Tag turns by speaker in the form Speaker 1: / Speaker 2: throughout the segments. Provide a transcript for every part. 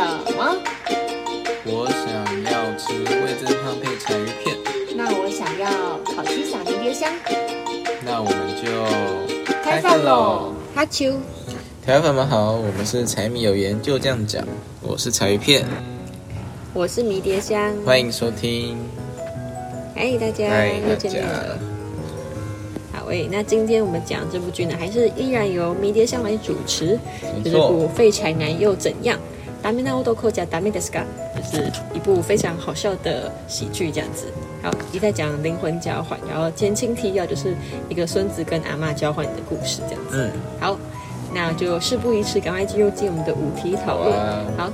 Speaker 1: 什么？
Speaker 2: 我想要吃味噌汤配柴鱼片，
Speaker 1: 那我想要烤鸡撒迷迭香。
Speaker 2: 那我们就
Speaker 1: 开饭喽！哈啾！
Speaker 2: 台湾粉们好，我们是柴米有盐就这样讲，我是柴鱼片，
Speaker 1: 我是迷迭香。
Speaker 2: 欢迎收听。
Speaker 1: 嗨，大家
Speaker 2: 嗨
Speaker 1: 又见面了。好诶，那今天我们讲这部剧呢，还是依然由迷迭香来主持，就是部《废柴男又怎样》。达米纳欧多扣加达米德斯卡，就是一部非常好笑的喜剧，这样子。好，一在讲灵魂交换，然后前情提要就是一个孙子跟阿嬷交换的故事，这样子。
Speaker 2: 嗯，
Speaker 1: 好，那就事不宜迟，赶快进入进我们的五题讨论。
Speaker 2: 哇
Speaker 1: 好，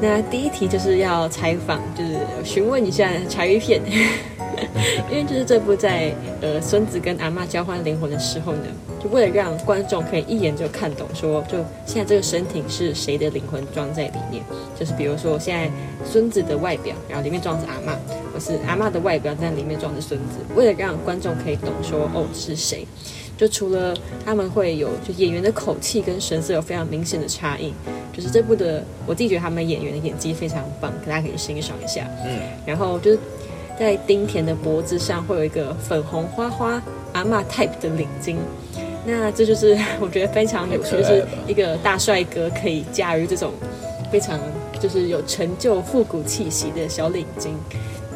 Speaker 1: 那第一题就是要采访，就是询问一下柴鱼片，因为就是这部在呃孙子跟阿嬷交换灵魂的时候呢，就为了让观众可以一眼就看懂说，就现在这个身体是谁的灵魂装在里面，就是比如说现在孙子的外表，然后里面装着阿嬷，或是阿嬷的外表在里面装着孙子，为了让观众可以懂说哦是谁。就除了他们会有就演员的口气跟神色有非常明显的差异，就是这部的我自己觉得他们演员的演技非常棒，大家可以欣赏一下。
Speaker 2: 嗯，
Speaker 1: 然后就是在丁田的脖子上会有一个粉红花花阿嬷 type 的领巾，那这就是 我觉得非常有趣，就是一个大帅哥可以驾驭这种非常就是有成就复古气息的小领巾。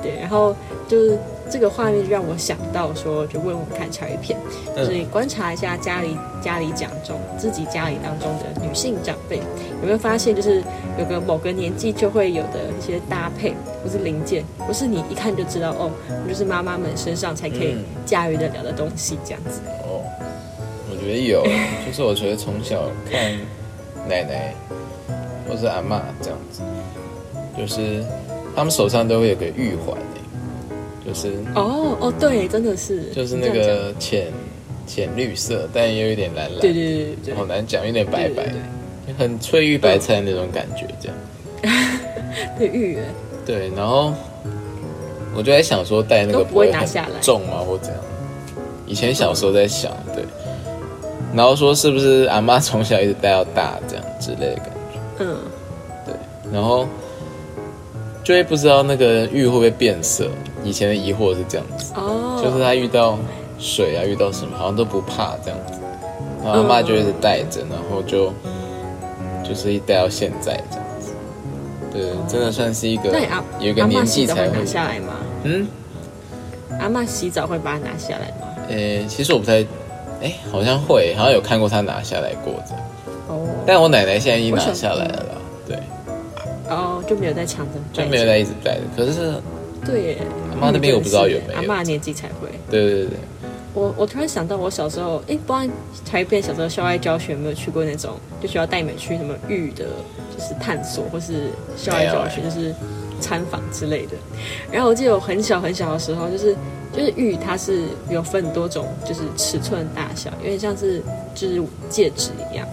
Speaker 1: 对，然后就是这个画面就让我想到说，就问我们看茶鱼片，
Speaker 2: 嗯
Speaker 1: 就是观察一下家里家里讲中自己家里当中的女性长辈，有没有发现就是有个某个年纪就会有的一些搭配或是零件，不是你一看就知道哦，就是妈妈们身上才可以
Speaker 2: 嗯
Speaker 1: 驾驭得了的东西，这样子。
Speaker 2: 觉得有，就是我觉得从小看奶奶或是阿嬷这样子，就是他们手上都会有个玉环欸就是
Speaker 1: 哦哦，对，真的是，
Speaker 2: 就是那个浅浅绿色，但也有一点蓝蓝，
Speaker 1: 讲，对对对对
Speaker 2: 好难讲，有点白白很翠玉白菜那种感觉，这样。
Speaker 1: 对玉圆，
Speaker 2: 对，然后我就在想说戴那个
Speaker 1: 不会
Speaker 2: 会很
Speaker 1: 拿下来。
Speaker 2: 重吗，或怎样？以前小时候在想，对，然后说是不是阿妈从小一直戴到大这样之类的感觉，
Speaker 1: 嗯，
Speaker 2: 对，然后就会不知道那个玉会不会变色。以前的疑惑是这样子，
Speaker 1: 哦，
Speaker 2: 就是他遇到水啊，遇到什么好像都不怕这样子，然后阿妈就一直戴着，然后就就是一戴到现在这样子。对，真的算是一个一个年纪才会
Speaker 1: 下来吗？
Speaker 2: 嗯，
Speaker 1: 阿嬷洗澡会把它拿下来吗？
Speaker 2: 呃，其实我不太，哎，好像会，好像有看过他拿下来过这样，
Speaker 1: 哦，
Speaker 2: 但我奶奶现在已经拿下来了啦，对，
Speaker 1: 哦，就没有在抢着，
Speaker 2: 就没有在一直戴的。可是
Speaker 1: 对耶，
Speaker 2: 阿妈那边我不知道有没有。
Speaker 1: 阿妈年纪才会。
Speaker 2: 对对对。对，
Speaker 1: 我我突然想到，我小时候，哎，不知道台北小时候校外教学有没有去过那种，就需要带你们去什么玉的，就是探索或是校外教学，就是参访之类的。然后我记得我很小很小的时候，就是就是玉它是有分很多种，就是尺寸大小，有点像是就是戒指一样。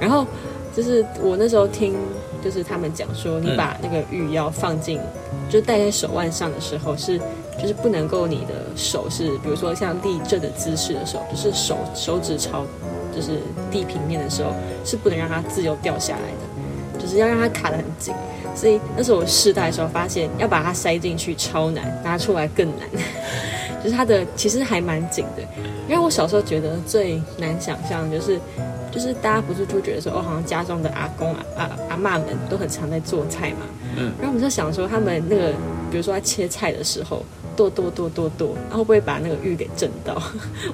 Speaker 1: 然后就是我那时候听，就是他们讲说，你把那个玉要放进，就戴在手腕上的时候是，就是不能够你的手是，比如说像立正的姿势的时候，就是手手指朝就是地平面的时候，是不能让它自由掉下来的，就是要让它卡得很紧。所以那时候我试戴的时候，发现要把它塞进去超难，拿出来更难。就是它的其实还蛮紧的，因为我小时候觉得最难想象就是，就是大家不是就觉得说哦，好像家中的阿公啊阿阿嬷们都很常在做菜嘛，
Speaker 2: 嗯，
Speaker 1: 然后我们就想说他们那个，比如说在切菜的时候剁剁剁剁剁，然后会不会把那个玉给震到？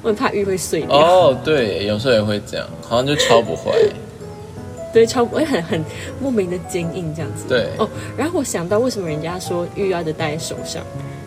Speaker 1: 我很怕玉会碎掉。
Speaker 2: 哦，对，有时候也会这样，好像就敲不坏。
Speaker 1: 对，超会很很莫名的坚硬这样子。
Speaker 2: 对
Speaker 1: 哦，然后我想到为什么人家说玉要的戴在手上，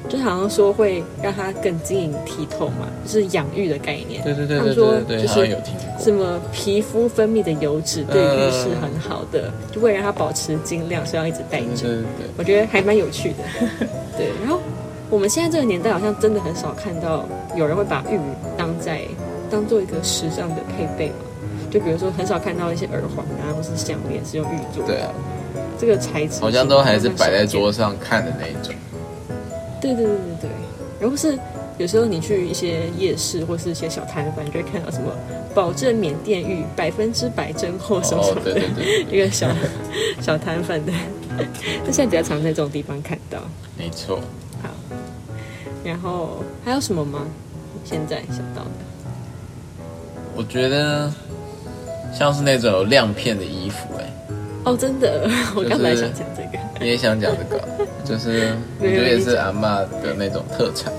Speaker 1: 就好像说会让它更晶莹剔透嘛，就是养育的概念。
Speaker 2: 对对对对
Speaker 1: 他们说
Speaker 2: 对对对，
Speaker 1: 就是。什么皮肤分泌的油脂对
Speaker 2: 嗯
Speaker 1: 玉是很好的，就为了让它保持晶亮，所以要一直戴着。
Speaker 2: 对对对，
Speaker 1: 我觉得还蛮有趣的。对，然后我们现在这个年代好像真的很少看到有人会把玉当在当做一个时尚的配备嘛。就比如说，很少看到一些耳环啊，或是项链是用玉做的。
Speaker 2: 对啊，
Speaker 1: 这个材质
Speaker 2: 好像都还是摆在
Speaker 1: 桌。
Speaker 2: 上看的那一种。
Speaker 1: 对对对对对，然后是有时候你去一些夜市或是一些小摊贩，你就会看到什么保证缅甸玉百分之百真货什么什
Speaker 2: 哦
Speaker 1: 么，的，
Speaker 2: 对对对，
Speaker 1: 一个小小摊贩的。那现在比较常在这种地方看到。
Speaker 2: 没错。
Speaker 1: 好，然后还有什么吗？现在想到的？
Speaker 2: 我觉得像是那种有亮片的衣服、哎，
Speaker 1: 哦，真的，我刚才想讲这个。
Speaker 2: 你也想讲这个，就是 我觉得也是阿嬷的那种特产。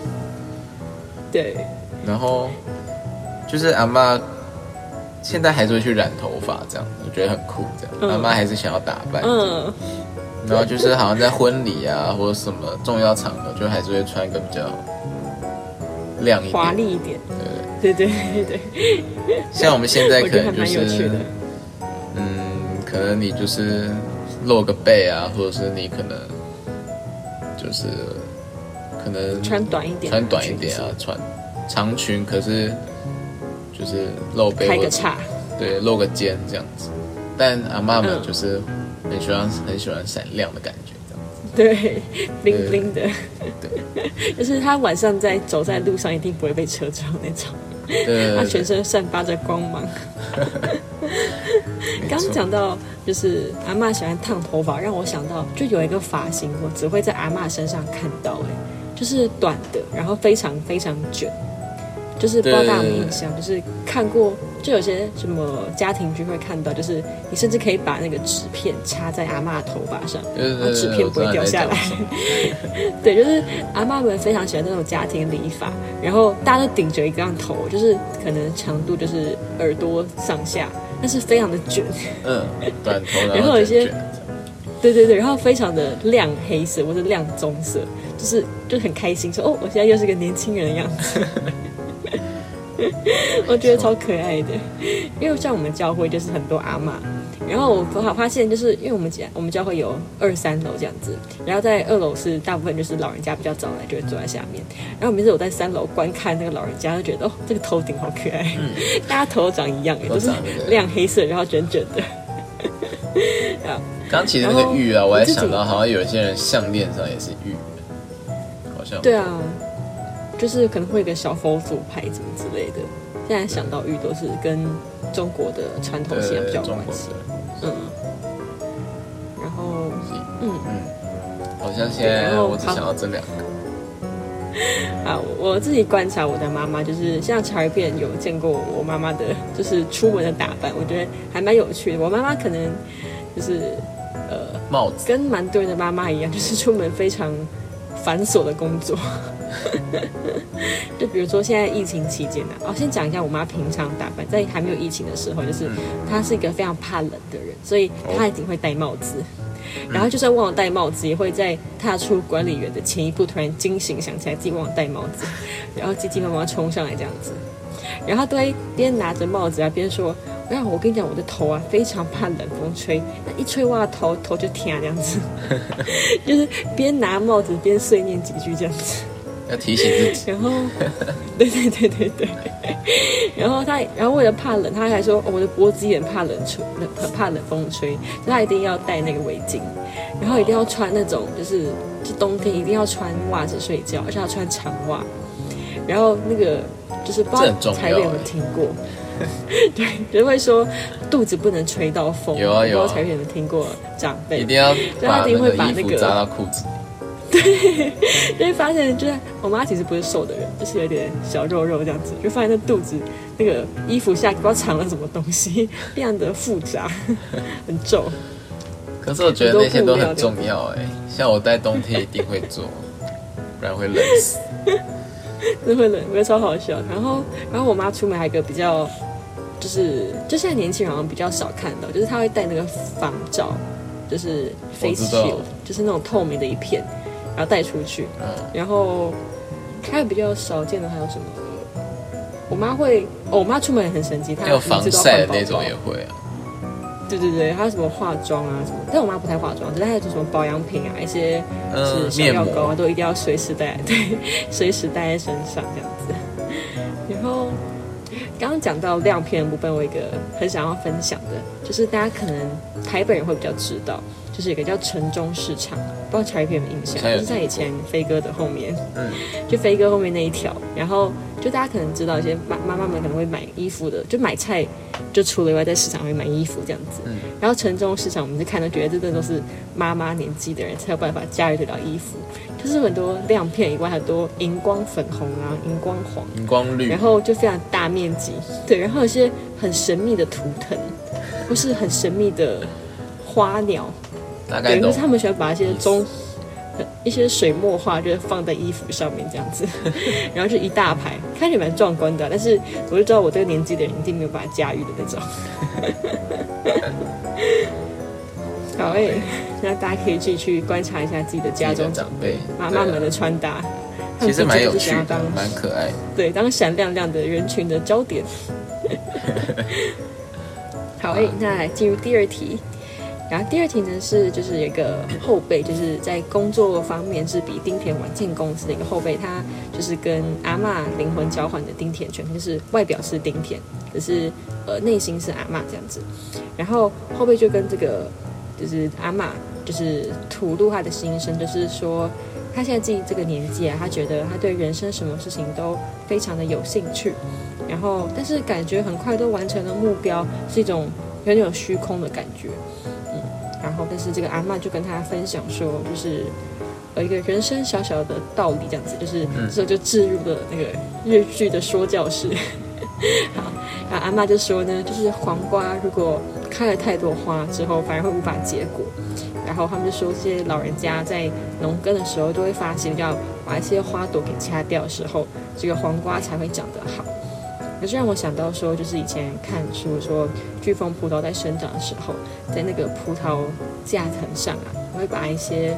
Speaker 1: 对，
Speaker 2: 然后就是阿嬷现在还是会去染头发，这样我觉得很酷。这样、
Speaker 1: 嗯
Speaker 2: 阿嬷还是想要打扮，
Speaker 1: 嗯，
Speaker 2: 然后就是好像在婚礼啊或者什么重要场合，就还是会穿一个比较亮一点、
Speaker 1: 华丽一点。
Speaker 2: 对
Speaker 1: 对对对对，
Speaker 2: 像我们现在可能就是。，嗯，可能你就是露个背啊，或者是你可能就是可能
Speaker 1: 穿短一点，
Speaker 2: 穿短一点啊，穿长裙，可是就是露背
Speaker 1: 开个叉。
Speaker 2: 对，露个肩这样子。但阿妈们
Speaker 1: 嗯
Speaker 2: 就是很喜欢很喜欢闪亮的感觉。
Speaker 1: 对，bling bling 的，就是他晚上在走在路上一定不会被车撞那种，
Speaker 2: 对
Speaker 1: 他全身散发着光芒。刚刚讲到就是阿嬷喜欢烫头发，让我想到就有一个发型，我只会在阿嬷身上看到、哎，就是短的，然后非常非常卷，就是不知道大家有没有印象，就是看过，就有些什么家庭剧会看到，就是你甚至可以把那个纸片插在阿嬷头发上，
Speaker 2: 对对对对，
Speaker 1: 纸片不会掉下来。对，就是阿妈们非常喜欢这种家庭理发，然后大家都顶着一个样头，就是可能长度就是耳朵上下，但是非常的卷，
Speaker 2: 嗯，短头
Speaker 1: 然后有一些对对对，然后非常的亮黑色或者亮棕色，就是就很开心说哦，我现在又是个年轻人的样子。我觉得超可爱的，因为像我们教会就是很多阿嬷，然后我好发现就是因为我们家我们教会有二三楼这样子，然后在二楼是大部分就是老人家比较早来就会坐在下面，然后每次我在三楼观看那个老人家，就觉得哦这个头顶好可爱，大家头都长一样。哎，都是亮黑色，然后卷卷的。
Speaker 2: 刚提的那个玉啊，我还
Speaker 1: 然后我自己
Speaker 2: 想到，好像有一些人项链上也是玉，好像。
Speaker 1: 对啊，就是可能会有个小佛祖牌什么之类的。现在想到玉都是跟中国的传统信仰比较关系。
Speaker 2: 的，
Speaker 1: 嗯，然后
Speaker 2: 嗯嗯，好像现在我只想到这两个，
Speaker 1: 啊，我自己观察我的妈妈，就是像茶鱼片有见过我妈妈的，就是出门的打扮，我觉得还蛮有趣的。我妈妈可能就是呃，
Speaker 2: 帽子，
Speaker 1: 跟蛮多人的妈妈一样，就是出门非常繁琐的工作。就比如说现在疫情期间呢、啊，哦，先讲一下我妈平常打扮，在还没有疫情的时候，就是她是一个非常怕冷的人，所以她一定会戴帽子。然后就算忘了戴帽子，也会在踏出管理员的前一步突然惊醒，想起来自己忘了戴帽子，然后急急忙忙冲上来这样子，然后都会边拿着帽子啊边说：“然后我跟你讲，我的头啊非常怕冷风吹，那一吹哇头头就疼这样子，就是边拿帽子边碎念几句这样子。”
Speaker 2: 要提醒自己，
Speaker 1: 然后，对对对对对，然后他，然后为了怕冷，他还说、哦我的脖子也很怕冷吹，很怕冷风吹，所以他一定要戴那个围巾，然后一定要穿那种就是就冬天一定要穿袜子睡觉，而且要穿长袜，然后那个就是不知道
Speaker 2: 这很重要
Speaker 1: 彩有没有听过？对，就会说肚子不能吹到风，
Speaker 2: 有啊有啊
Speaker 1: 不知道彩瑞有没有听过长辈
Speaker 2: 一？定要把
Speaker 1: 他一定会
Speaker 2: 那
Speaker 1: 把那个
Speaker 2: 扎到裤子里。
Speaker 1: 就会发现，就是我妈其实不是瘦的人，就是有点小肉肉这样子，就发现那肚子那个衣服下不知道藏了什么东西，非常的复杂，很皱。
Speaker 2: 可是我觉得那些都很重要哎，像我在冬天一定会做，不然会冷死。
Speaker 1: 真的会冷，我觉得超好笑。然后，然后我妈出门还有一个比较，就是就现在年轻人好像比较少看到，就是她会戴那个防罩，就是 face shield，就是那种透明的一片，然后带出去。
Speaker 2: 嗯，
Speaker 1: 然后还有比较少见的还有什么？我妈会，哦我妈出门也很神奇，她
Speaker 2: 还有防晒的那种也会啊。
Speaker 1: 对对对，还有什么化妆啊什么，但我妈不太化妆，但是还有什么保养品啊，一些
Speaker 2: 嗯
Speaker 1: 是，小药膏啊，都一定要随时带，对，随时带在身上这样刚刚讲到亮片的部分，我有一个很想要分享的，就是大家可能台北人会比较知道，就是有个叫城中市场，不知道茶叶片有没有印象？就是在以前飞哥的后面，
Speaker 2: 嗯，
Speaker 1: 就飞哥后面那一条，然后就大家可能知道一些妈妈妈们可能会买衣服的，就买菜，就除了以外在市场会买衣服这样子。
Speaker 2: 嗯
Speaker 1: 然后城中市场，我们就看到觉得这真的都是妈妈年纪的人才有办法驾驭得了衣服，就是很多亮片以外，很多荧光粉红啊、荧光黄，
Speaker 2: 荧光绿。
Speaker 1: 然，后就非常大面积，对，然后有些很神秘的图腾，或是很神秘的花鸟，对，就
Speaker 2: 大概懂。
Speaker 1: 是。他们喜欢把一些中呃一些水墨画，就是放在衣服上面这样子，然后就一大排，看起来蛮壮观的啊、但是我就知道我这个年纪的人一定没有办法驾驭的那种。好诶、那大家可以自己去观察一下自己的家中
Speaker 2: 的长辈
Speaker 1: 妈妈们的穿搭，他
Speaker 2: 其实蛮有趣的蛮可爱的。
Speaker 1: 对，当闪亮亮的人群的焦点。好，诶，那来进入第二题。然后第二题呢是就是有一个后辈，就是在工作方面是比丁田晚进公司的一个后辈，他就是跟阿嬷灵魂交换的丁田犬，就是外表是丁田，可是呃内心是阿嬷这样子。然后后辈就跟这个就是阿嬷就是吐露他的心声，就是说他现在自己这个年纪啊，他觉得他对人生什么事情都非常的有兴趣，然后但是感觉很快都完成了目标，是一种有点有虚空的感觉，嗯，然后但是这个阿嬷就跟他分享说，就是有一个人生小小的道理这样子，就是这时候就置入了那个日剧的说教式。好，然后阿嬷就说呢，就是黄瓜如果开了太多花之后，反而会无法结果。然后他们就说，这些老人家在农耕的时候都会发现，要把一些花朵给掐掉的时候，这个黄瓜才会长得好。可是让我想到说，就是以前看书说，巨峰葡萄在生长的时候，在那个葡萄架藤上啊，会把一些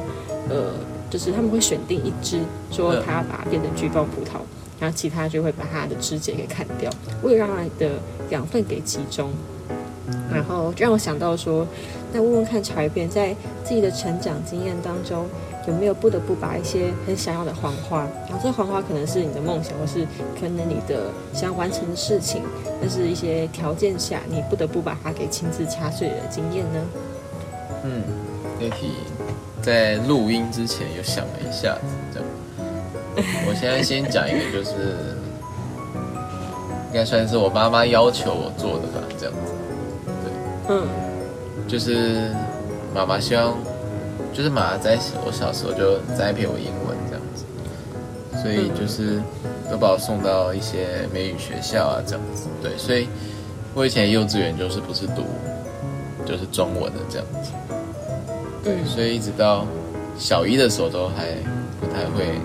Speaker 1: 呃，就是他们会选定一只，说它把它变成巨峰葡萄，然后其他就会把它的枝节给砍掉，为了让它的养分给集中。然后就让我想到说，那问问看茶叶片在自己的成长经验当中，有没有不得不把一些很想要的黄花，然后这黄花可能是你的梦想，或是可能你的想要完成的事情，但是一些条件下，你不得不把它给亲自掐碎的经验呢？
Speaker 2: 嗯，那题在录音之前有想了一下子，这样。我现在先讲一个，就是应该算是我妈妈要求我做的吧，这样子。
Speaker 1: 嗯。
Speaker 2: 就是妈妈希望，就是妈妈在我小时候就栽培我英文这样子，所以就是都把我送到一些美语学校啊这样子。对，所以我以前幼稚园就是不是读就是中文的这样子，对，
Speaker 1: 嗯。
Speaker 2: 所以一直到小一的时候都还不太会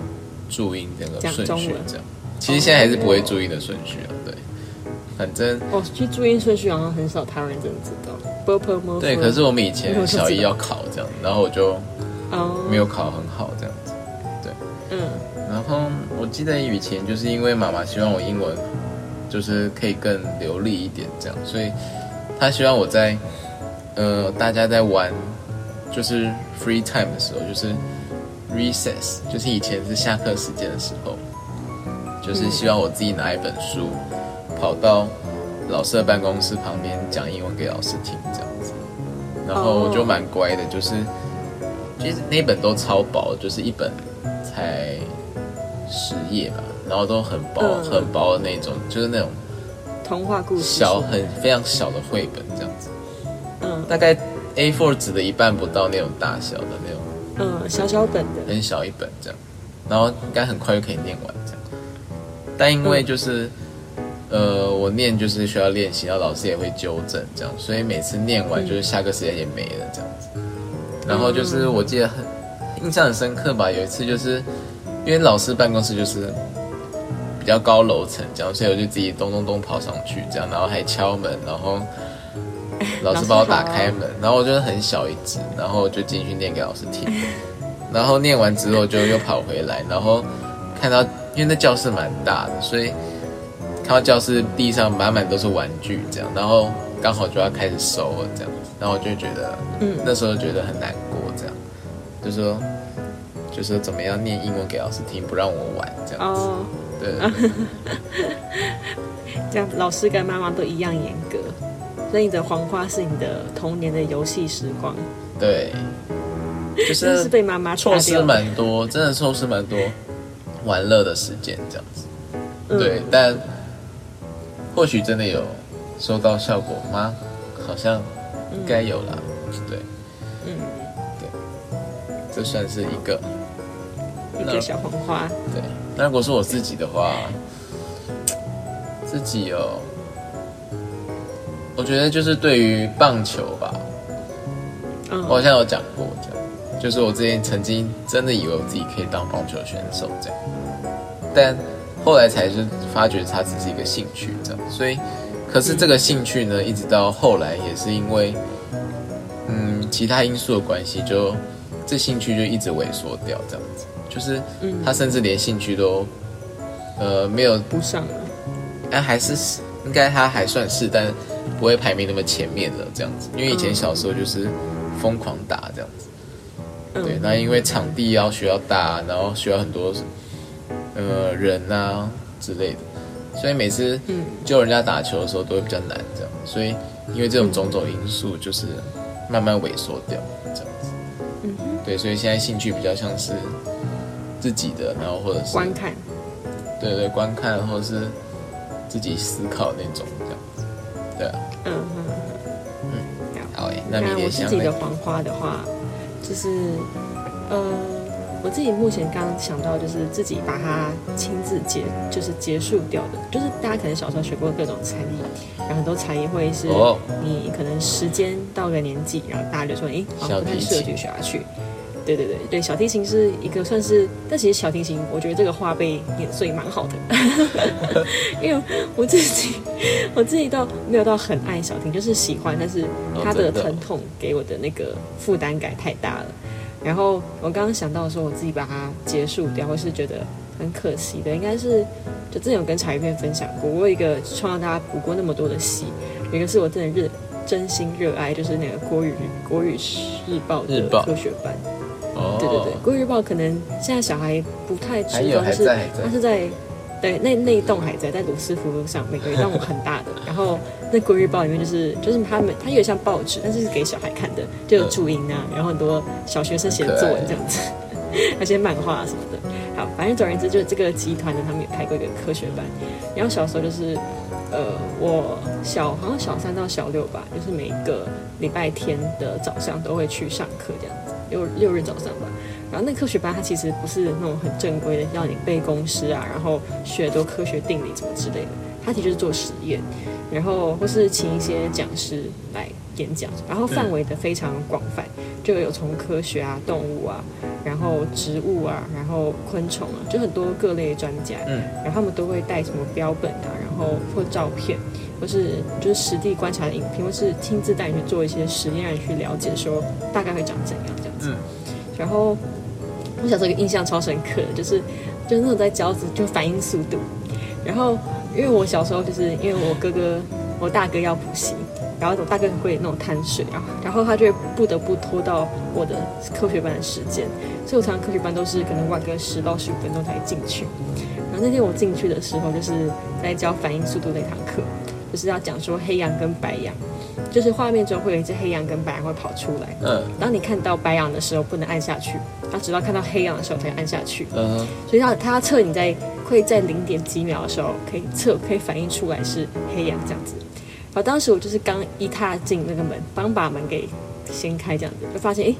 Speaker 2: 注音这个
Speaker 1: 讲
Speaker 2: 顺序这样。其实现在还是不会注意的顺序啊，对，反正
Speaker 1: 哦，其实注音顺序好像很少台湾人真的知道。
Speaker 2: 对。可是我们以前小一要考这样，然后我就。
Speaker 1: 哦
Speaker 2: 没有考很好这样子。
Speaker 1: 对嗯
Speaker 2: 然后我记得以前就是因为妈妈希望我英文就是可以更流利一点这样，所以她希望我在呃大家在玩就是 free time 的时候，就是 recess，就是以前是下课时间的时候，就是希望我自己拿一本书跑到老师的办公室旁边讲英文给老师听这样子。然后我就蛮乖的，就是其实那本都超薄，就是一本才十页吧，然后都很薄、
Speaker 1: 嗯。
Speaker 2: 很薄的那种，就是那种
Speaker 1: 童话故事
Speaker 2: 小很非常小的绘本这样子，
Speaker 1: 嗯。
Speaker 2: 大概 A4 纸的一半不到那种大小的那种，
Speaker 1: 嗯小小本的。
Speaker 2: 很小一本这样，然后应该很快就可以念完。但因为就是、呃，我念就是需要练习，然后老师也会纠正这样，所以每次念完就是下课时间也没了这样子。然后就是我记得很印象很深刻吧，有一次就是因为老师办公室就是比较高楼层这样，所以我就自己咚咚咚跑上去这样，然后还敲门，然后老师帮我打开门，然后我就很小一只，然后就进去念给老师听，然后念完之后就又跑回来，然后看到因为那教室蛮大的，所以看到教室地上满满都是玩具这样，然后刚好就要开始收了这样子，然后我就觉得，
Speaker 1: 嗯。
Speaker 2: 那时候觉得很难过这样，就说就说怎么样念英文给老师听，不让我玩这样子，
Speaker 1: 哦，
Speaker 2: 对对对
Speaker 1: 这样老师跟妈妈都一样严格，所以你的黄花是你的童年的游戏时光，
Speaker 2: 对，就
Speaker 1: 是
Speaker 2: 是
Speaker 1: 被妈妈
Speaker 2: 错失。蛮多，真的错失蛮多玩乐的时间这样子。
Speaker 1: 嗯
Speaker 2: 对，但或许真的有收到效果吗？好像应该有啦。对，
Speaker 1: 嗯，
Speaker 2: 对，这算是一个。
Speaker 1: 一个小黄花，
Speaker 2: 对，那如果是我自己的话，自己哦，我觉得就是对于棒球吧，我好
Speaker 1: 嗯，
Speaker 2: 像有讲过就是我之前曾经真的以为我自己可以当棒球选手这样，但后来才是发觉它只是一个兴趣这样，所以可是这个兴趣呢，一直到后来也是因为嗯其他因素的关系，就这兴趣就一直萎缩掉这样子，就是
Speaker 1: 嗯。
Speaker 2: 他甚至连兴趣都呃没有，
Speaker 1: 不上了，
Speaker 2: 但还是应该他还算是，但不会排名那么前面了这样子，因为以前小时候就是疯狂打这样子。对，
Speaker 1: 嗯，
Speaker 2: 那因为场地要需要大，然后需要很多呃人啊之类的，所以每次
Speaker 1: 嗯
Speaker 2: 救人家打球的时候都会比较难这样。所以因为这种种种因素，就是慢慢萎缩掉这样子。
Speaker 1: 嗯，
Speaker 2: 对，所以现在兴趣比较像是自己的，然后或者是
Speaker 1: 观看，
Speaker 2: 对对观看，或者是自己思考那种这样子。对啊，
Speaker 1: 嗯嗯嗯，好。
Speaker 2: 诶，那
Speaker 1: 我？自己的黄花的话，就是呃，我自己目前刚刚想到，就是自己把它亲自结，就是结束掉的。就是大家可能小时候学过各种才艺，然后很多才艺会是
Speaker 2: 哦
Speaker 1: 你可能时间到个年纪，然后大家就说，诶，好像不太适合继续学下去。对对对对，小提琴是一个算是，但其实小提琴，我觉得这个花被碾碎蛮好的，因为我自己 我自己倒没有到很爱小婷，就是喜欢，但是她的疼痛给我的那个负担感太大了。然后我刚刚想到说，我自己把它结束掉，或是觉得很可惜的，应该是就之前有跟茶叶片分享过，我有一个创造大家补过那么多的戏，有一个是我真的热真心热爱，就是那个国语国语日报的科学班。
Speaker 2: 哦，
Speaker 1: 对对对，国语日报可能现在小孩不太知道，就是
Speaker 2: 还在还在
Speaker 1: 它是在对那那一栋还在，在鲁斯福路上，每个一栋很大的。然后那国语日报里面就是就是他们它有像报纸，但是是给小孩看的，就有注音啊，然后很多小学生写的作文这样子，那些漫画什么的。好，反正总而言之，就是这个集团呢，他们也开过一个科学班。然后小时候就是，呃，我小好像小三到小六吧，就是每个礼拜天的早上都会去上课这样子，六六日早上吧。然后那科学班它其实不是那种很正规的，要你背公式啊，然后学很多科学定理什么之类的。它其实就是做实验，然后或是请一些讲师来演讲，然后范围的非常广泛，就有从科学啊、动物啊，然后植物啊，然后昆虫啊，就很多各类专家，
Speaker 2: 嗯，
Speaker 1: 然后他们都会带什么标本啊，然后或照片，或是就是实地观察的影片，或是亲自带你去做一些实验，让你去了解说大概会长怎样这样子。
Speaker 2: 嗯
Speaker 1: 然后我小时候有个印象超深刻，就是就是那种在教子就反应速度，然后因为我小时候就是因为我哥哥我大哥要补习，然后我大哥很会那种贪睡啊，然后他就不得不拖到我的科学班的时间，所以我常常科学班都是可能晚个十到十五分钟才进去。然后那天我进去的时候，就是在教反应速度那堂课，就是要讲说黑羊跟白羊，就是画面中会有一只黑羊跟白羊会跑出来。
Speaker 2: 嗯
Speaker 1: 当你看到白羊的时候，不能按下去，然后直到看到黑羊的时候才按下去。
Speaker 2: 嗯，
Speaker 1: 所以它它要测你在会在零点几秒的时候可以测可以反映出来是黑羊这样子。然后当时我就是刚一踏进那个门，刚把门给掀开这样子，就发现诶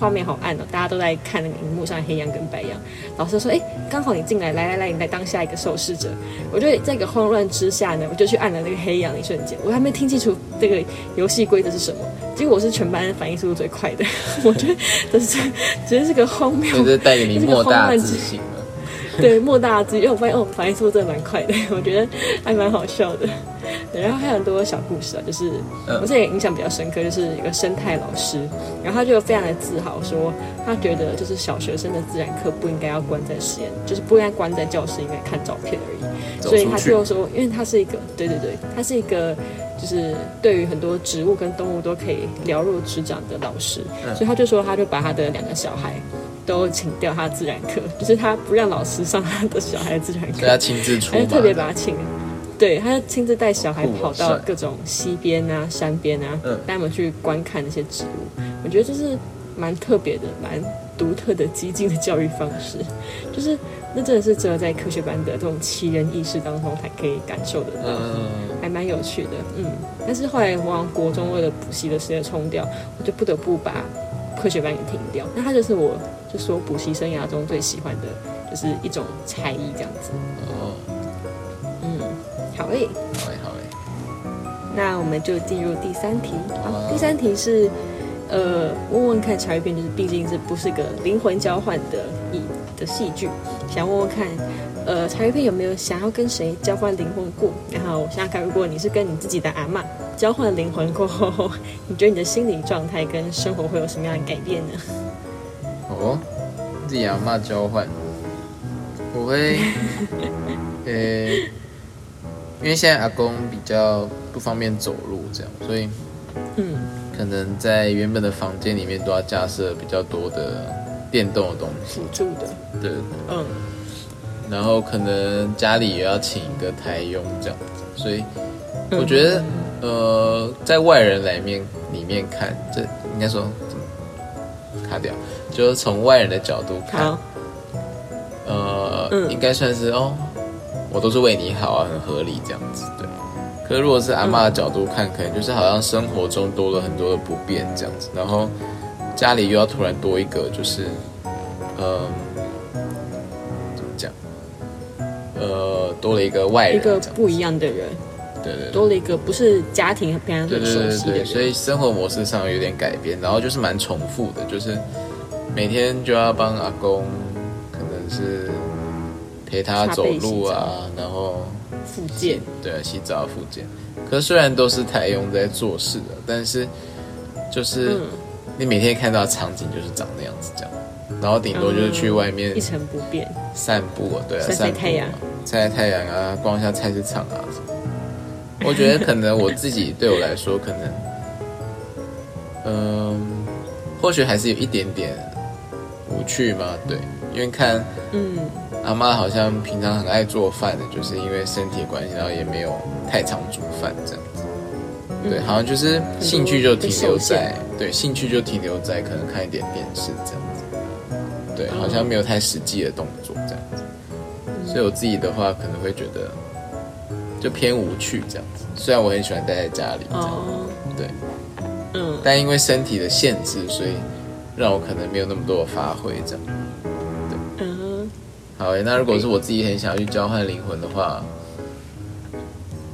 Speaker 1: 画面好暗哦，大家都在看那个荧幕上黑羊跟白羊。老师说哎刚好你进来，来来来，你来当下一个受试者。我就在一个慌乱之下呢，我就去按了那个黑羊的一瞬间，我还没听清楚这个游戏规则是什么。结果我是全班反应速度最快的，我觉得这是这是个荒谬
Speaker 2: 所以这带给你莫大自信了。
Speaker 1: 对，莫大之，因为我发现哦，反应速度真的蛮快的，我觉得还蛮好笑的。对，然后还有很多小故事啊，就是
Speaker 2: 嗯。
Speaker 1: 我这也印象比较深刻，就是一个生态老师，然后他就非常的自豪说，他觉得就是小学生的自然课不应该要关在实验，就是不应该关在教室里面看照片而已。所以他就说，因为他是一个，对对对，他是一个，就是对于很多植物跟动物都可以了如指掌的老师，
Speaker 2: 嗯。
Speaker 1: 所以他就说，他就把他的两个小孩都请掉他自然课，就是他不让老师上他的小孩自然课
Speaker 2: 所以，他亲自出马，
Speaker 1: 他就特别把他请，对，他就亲自带小孩跑到各种溪边啊、山边啊，
Speaker 2: 嗯
Speaker 1: 带他们去观看那些植物。我觉得这是蛮特别的、蛮独特的、激进的教育方式，就是那真的是只有在科学班的这种奇人异事当中才可以感受得到。
Speaker 2: 嗯，
Speaker 1: 还蛮有趣的，嗯。但是后来我往国中为了补习的时间冲掉，我就不得不把科学班给停掉。那他就是我就说补习生涯中最喜欢的，就是一种才艺这样子。
Speaker 2: 哦，
Speaker 1: 嗯，好诶，
Speaker 2: 好诶好诶，
Speaker 1: 那我们就进入第三题。
Speaker 2: 啊，
Speaker 1: 第三题是呃，问问看茶余片，就是毕竟这不是个灵魂交换的艺的戏剧，想问问看。呃，茶余片有没有想要跟谁交换灵魂过？然后想想看，如果你是跟你自己的阿嬷交换灵魂过后，你觉得你的心理状态跟生活会有什么样的改变呢？
Speaker 2: 哦，自己阿妈交换，我会，呃、因为现在阿公比较不方便走路，这样，所以
Speaker 1: 嗯。
Speaker 2: 可能在原本的房间里面都要架设比较多的电动的东西。
Speaker 1: 辅，助的，
Speaker 2: 对，
Speaker 1: 嗯。
Speaker 2: 然后可能家里也要请一个台佣这样子，所以我觉得，呃，在外人来面里面看，这应该说怎么卡掉，就是从外人的角度看，呃，
Speaker 1: 嗯。
Speaker 2: 应该算是哦，我都是为你好啊，很合理这样子，对。可是如果是阿妈的角度看，可能就是好像生活中多了很多的不便这样子，然后家里又要突然多一个，就是，呃，怎么讲？呃，多了一个外人这样子，
Speaker 1: 个不一样的人，
Speaker 2: 对对对。
Speaker 1: 多了一个不是家庭平常
Speaker 2: 对
Speaker 1: 很
Speaker 2: 对对对，
Speaker 1: 熟悉的人，
Speaker 2: 所以生活模式上有点改变，然后就是蛮重复的，就是每天就要帮阿公，可能是陪他走路啊，然后
Speaker 1: 复健，
Speaker 2: 对啊洗澡、复健。可是虽然都是台用在做事的，但是就是
Speaker 1: 嗯。
Speaker 2: 你每天看到的场景就是长那样子这样，然后顶多就是去外面
Speaker 1: 一成不变。
Speaker 2: 散步啊，对啊，
Speaker 1: 晒太阳。
Speaker 2: 晒太阳啊，逛一下菜市场啊什么。我觉得可能我自己对我来说，可能，嗯、或许还是有一点点无趣嘛，对，因为看
Speaker 1: 嗯，
Speaker 2: 阿妈好像平常很爱做饭的，就是因为身体关系，然后也没有太常煮饭这样。子。对，
Speaker 1: 嗯。
Speaker 2: 好像就是兴趣就停留在对兴趣就停留在可能看一点电视这样子，对，好像没有太实际的动作这样子，所以我自己的话可能会觉得就偏无趣这样子。虽然我很喜欢待在家里这样，
Speaker 1: 子，
Speaker 2: 对，
Speaker 1: 嗯，
Speaker 2: 但因为身体的限制，所以让我可能没有那么多的发挥这样。
Speaker 1: 嗯，
Speaker 2: 好诶，那如果是我自己很想要去交换灵魂的话，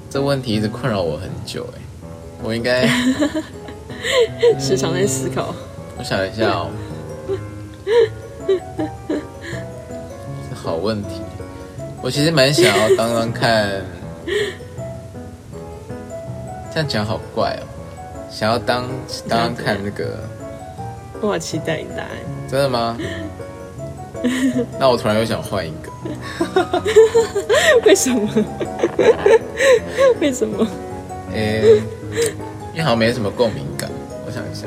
Speaker 2: 这问题一直困扰我很久诶。我应该
Speaker 1: 时常在思考。
Speaker 2: 我想一下哦，这好问题。我其实蛮想要当当看，这样讲好怪哦。想要当当当看那个，
Speaker 1: 我好期待你答案。
Speaker 2: 真的吗？那我突然又想换一个，
Speaker 1: 为什么？为什么？
Speaker 2: 诶、因为好像没什么共鸣感。我想一下，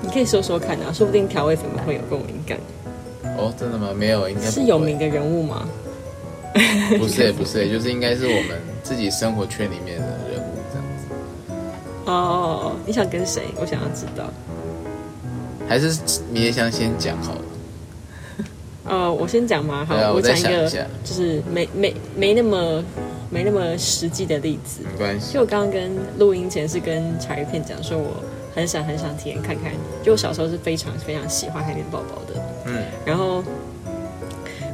Speaker 1: 你可以说说看啊，说不定调味粉们会有共鸣感。
Speaker 2: 哦，真的吗？没有，应该
Speaker 1: 是有名的人物吗？
Speaker 2: 不是不是，就是应该是我们自己生活圈里面的人物这样子。
Speaker 1: 哦，你想跟谁？我想要知道。
Speaker 2: 还是你也想先讲好了？
Speaker 1: 哦，我先讲嘛，好，
Speaker 2: 啊我
Speaker 1: 讲一个
Speaker 2: 一，
Speaker 1: 就是没没没那么没那么实际的例子。
Speaker 2: 没关系
Speaker 1: 就。我刚刚跟录音前是跟茶余片讲说，我很想很想体验看看。就我小时候是非常非常喜欢海绵宝宝的，
Speaker 2: 嗯，
Speaker 1: 然后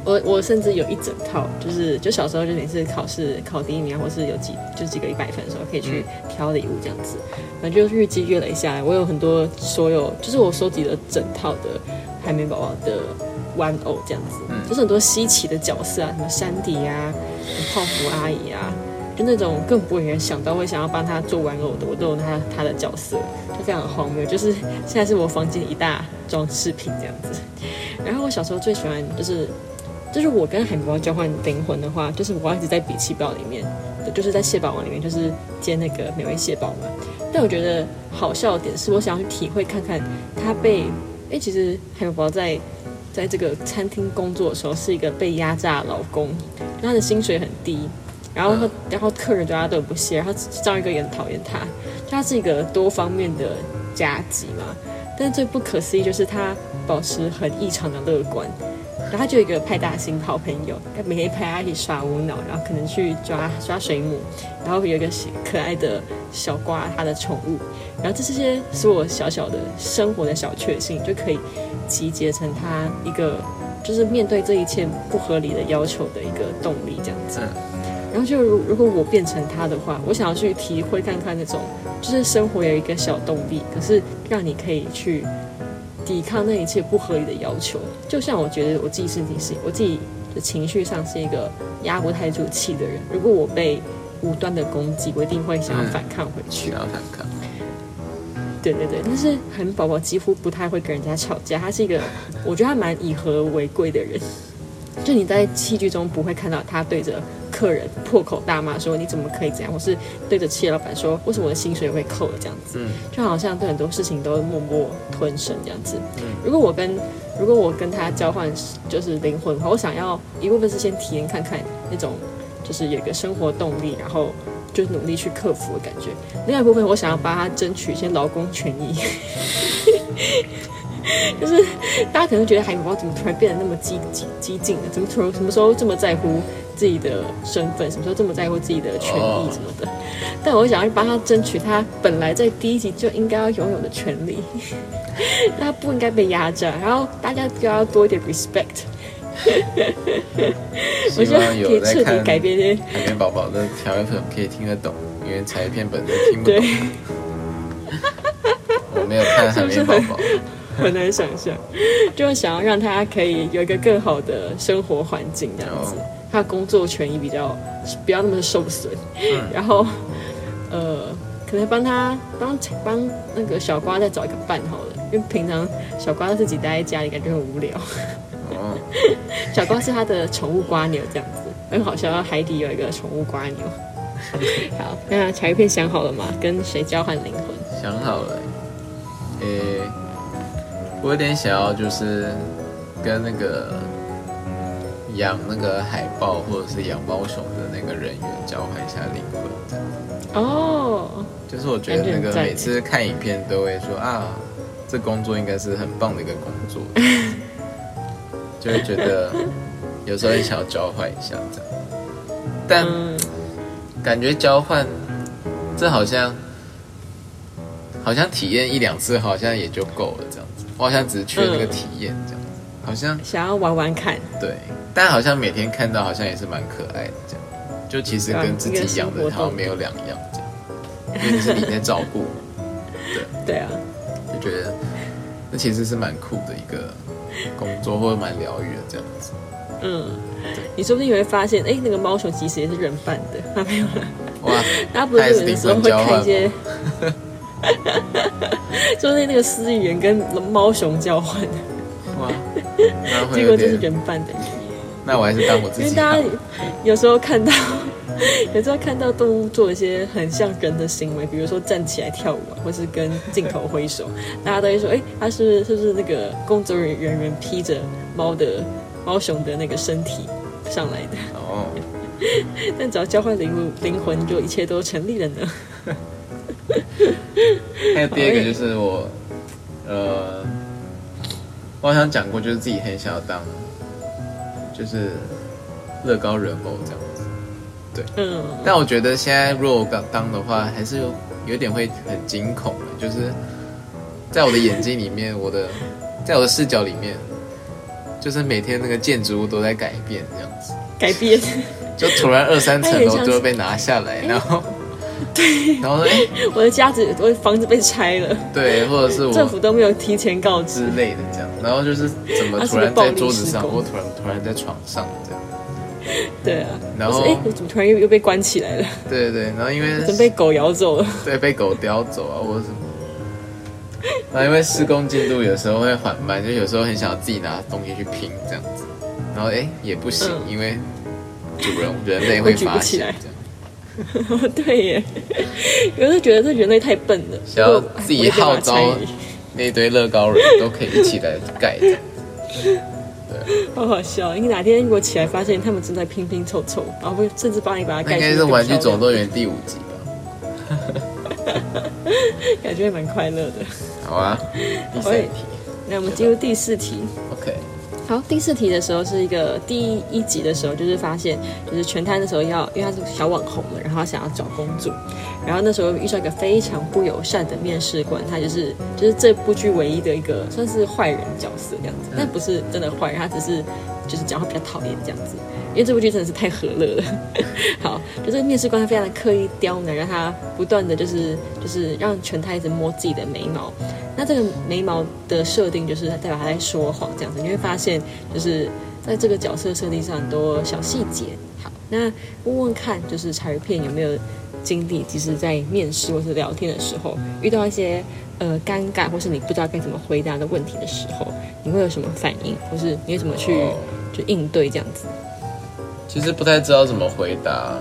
Speaker 1: 我我甚至有一整套，就是就小时候就每次考试考第一名啊，或是有几就几个一百分的时候，可以去挑礼物这样子。反正就日积月累下来，我有很多所有就是我收集了整套的海绵宝宝的玩偶这样子，
Speaker 2: 嗯
Speaker 1: 就是很多稀奇的角色啊，什么山迪啊、泡芙阿姨啊。就那种更不会有人想到会想要帮他做玩偶的，我都有他他的角色，就非常荒谬。就是现在是我房间一大装饰品这样子。然后我小时候最喜欢就是，就是我跟海绵宝宝交换灵魂的话，就是我要一直在比气宝里面，就是在蟹堡王里面，就是接那个美味蟹堡嘛。但我觉得好笑的点是我想要去体会看看他被，哎，其实海绵宝宝在在这个餐厅工作的时候是一个被压榨的劳工，那他的薪水很低。然后他然后客人对他都很不屑，然后张一哥也很讨厌他，就他是一个多方面的夹击嘛。但是最不可思议就是他保持很异常的乐观，然后他就有一个派大星好朋友，他每天陪他一起耍无脑，然后可能去抓抓水母，然后有一个小可爱的小瓜，他的宠物，然后这这些所有小小的生活的小确幸，就可以集结成他一个就是面对这一切不合理的要求的一个动力，这样子。
Speaker 2: 嗯
Speaker 1: 然后就如如果我变成他的话，我想要去体会看看那种，就是生活有一个小动力，可是让你可以去抵抗那一切不合理的要求。就像我觉得我自己是自己是我自己的情绪上是一个压不太住气的人，如果我被无端的攻击，我一定会想要反抗回去。
Speaker 2: 想要反抗，
Speaker 1: 对对对，但是很宝宝几乎不太会跟人家吵架，他是一个我觉得他蛮以和为贵的人。就你在戏剧中不会看到他对着客人破口大骂说你怎么可以这样，或是对着企业老板说为什么我的薪水会扣了这样子，
Speaker 2: 嗯
Speaker 1: 就好像对很多事情都默默吞声这样子。
Speaker 2: 嗯
Speaker 1: 如果我跟如果我跟他交换就是灵魂的话，我想要一部分是先体验看看那种就是有一个生活动力，然后就努力去克服的感觉。另外一部分，我想要帮他争取一些劳工权益。就是大家可能觉得海绵宝宝怎么突然变得那么激激激进了？怎么突然什么时候这么在乎自己的身份？什么时候这么在乎自己的权益什么的？但我想要帮他争取他本来在第一集就应该要拥有的权利，他不应该被压榨，然后大家就要多一点 respect。我
Speaker 2: 希
Speaker 1: 觉得
Speaker 2: 望
Speaker 1: 可以彻底改变这。
Speaker 2: 海绵宝宝的条约粉可以听得懂，因为彩片本都听不懂。，我没有看海绵宝宝，
Speaker 1: 很难想象，就是想要让他可以有一个更好的生活环境，这样子
Speaker 2: 哦，
Speaker 1: 他的工作权益比较不要那么受损，然后呃，可能帮他帮帮那个小瓜再找一个伴好了，因为平常小瓜自己待在家里感觉很无聊，
Speaker 2: 哦，
Speaker 1: 小瓜是他的宠物瓜牛这样子，很好笑。海底有一个宠物瓜牛。好，那柴鱼片想好了吗？跟谁交换灵魂？
Speaker 2: 想好了，诶、我有点想要就是跟那个养那个海豹或者是养猫熊的那个人员交换一下灵魂，
Speaker 1: 哦，
Speaker 2: 就是我觉得那个每次看影片都会说啊，这工作应该是很棒的一个工作，就会觉得有时候也想要交换一下这样，但，感觉交换这好像好像体验一两次好像也就够了这样，我好像只是缺那个体验这样。子，好像
Speaker 1: 想要玩玩看。
Speaker 2: 对，但好像每天看到好像也是蛮可爱的这样，就其实跟自己养的好像没有两样这样，因为是你在照顾，
Speaker 1: 对。对啊，
Speaker 2: 就觉得那其实是蛮酷的一个工作，或者蛮疗愈的这样子。
Speaker 1: 嗯，你说不定也会发现，哎，那个猫熊其实也是人扮的，他没有啦。
Speaker 2: 哇，
Speaker 1: 他不是有的时候会看一些，就是那个司仪员跟猫熊交换，
Speaker 2: 哇，
Speaker 1: 结果就是
Speaker 2: 点，
Speaker 1: 人扮的。
Speaker 2: 那我还是当我自己
Speaker 1: 因为大家。有时候看到，有时候看到动物做一些很像人的行为，比如说站起来跳舞啊，或是跟镜头挥手，大家都会说，哎，他是是不是那个工作人员披着猫的猫熊的那个身体上来的？
Speaker 2: 哦，
Speaker 1: 但只要交换灵魂，灵魂就一切都成立了呢。
Speaker 2: 还有第二个就是我，呃，我好像讲过，就是自己很想要当，就是乐高人偶这样子。
Speaker 1: 嗯，
Speaker 2: 但我觉得现在如果当当的话，还是有有点会很惊恐的，就是在我的眼睛里面，我的在我的视角里面，就是每天那个建筑物都在改变这样子，
Speaker 1: 改变。
Speaker 2: 就突然二三层楼就会被拿下来，然后，然后说哎、
Speaker 1: 我的家子，我的房子被拆了，
Speaker 2: 对，或者是我
Speaker 1: 政府都没有提前告知
Speaker 2: 之。类的这样，然后就是怎么突然在桌子上，或突然突然在床上这样，
Speaker 1: 对啊，
Speaker 2: 然后
Speaker 1: 哎，我怎么突然又又被关起来了？
Speaker 2: 对对对，然后因为
Speaker 1: 怎么被狗咬走了？
Speaker 2: 对被狗叼走啊，或者什么。然后因为施工进度有时候会缓慢，就有时候很想要自己拿东西去拼这样子，然后哎也不行，
Speaker 1: 嗯
Speaker 2: 因为主人人类会发现这样。
Speaker 1: 对耶，有时候觉得这人类太笨了，
Speaker 2: 想要自己号召那堆乐高人都可以一起来盖这样。对，
Speaker 1: 好好笑。你哪天如果起来发现他们正在拼拼凑凑，然后会甚至帮你把它盖起来，
Speaker 2: 那应该是《玩具总动员》第五集吧？
Speaker 1: 感觉蛮快乐的。
Speaker 2: 好啊，第三题。
Speaker 1: 那我们进入第四题。
Speaker 2: OK。
Speaker 1: 好，第四题的时候是一个第一集的时候，就是发现就是全摊的时候要，因为他是小网红嘛，然后他想要找工作，然后那时候遇上一个非常不友善的面试官，他就是就是这部剧唯一的一个算是坏人角色这样子，但不是真的坏人，他只是就是讲话比较讨厌这样子，因为这部剧真的是太和乐了。好，就这个面试官他非常的刻意刁难，让他不断的就是就是让全摊一直摸自己的眉毛。那这个眉毛的设定就是代表他在说谎，这样子你会发现，就是在这个角色设定上很多小细节。好，那问问看，就是柴鱼片有没有经历，即使在面试或是聊天的时候，遇到一些呃尴尬或是你不知道该怎么回答的问题的时候，你会有什么反应，或是你会怎么去就应对这样子？
Speaker 2: 其实不太知道怎么回答，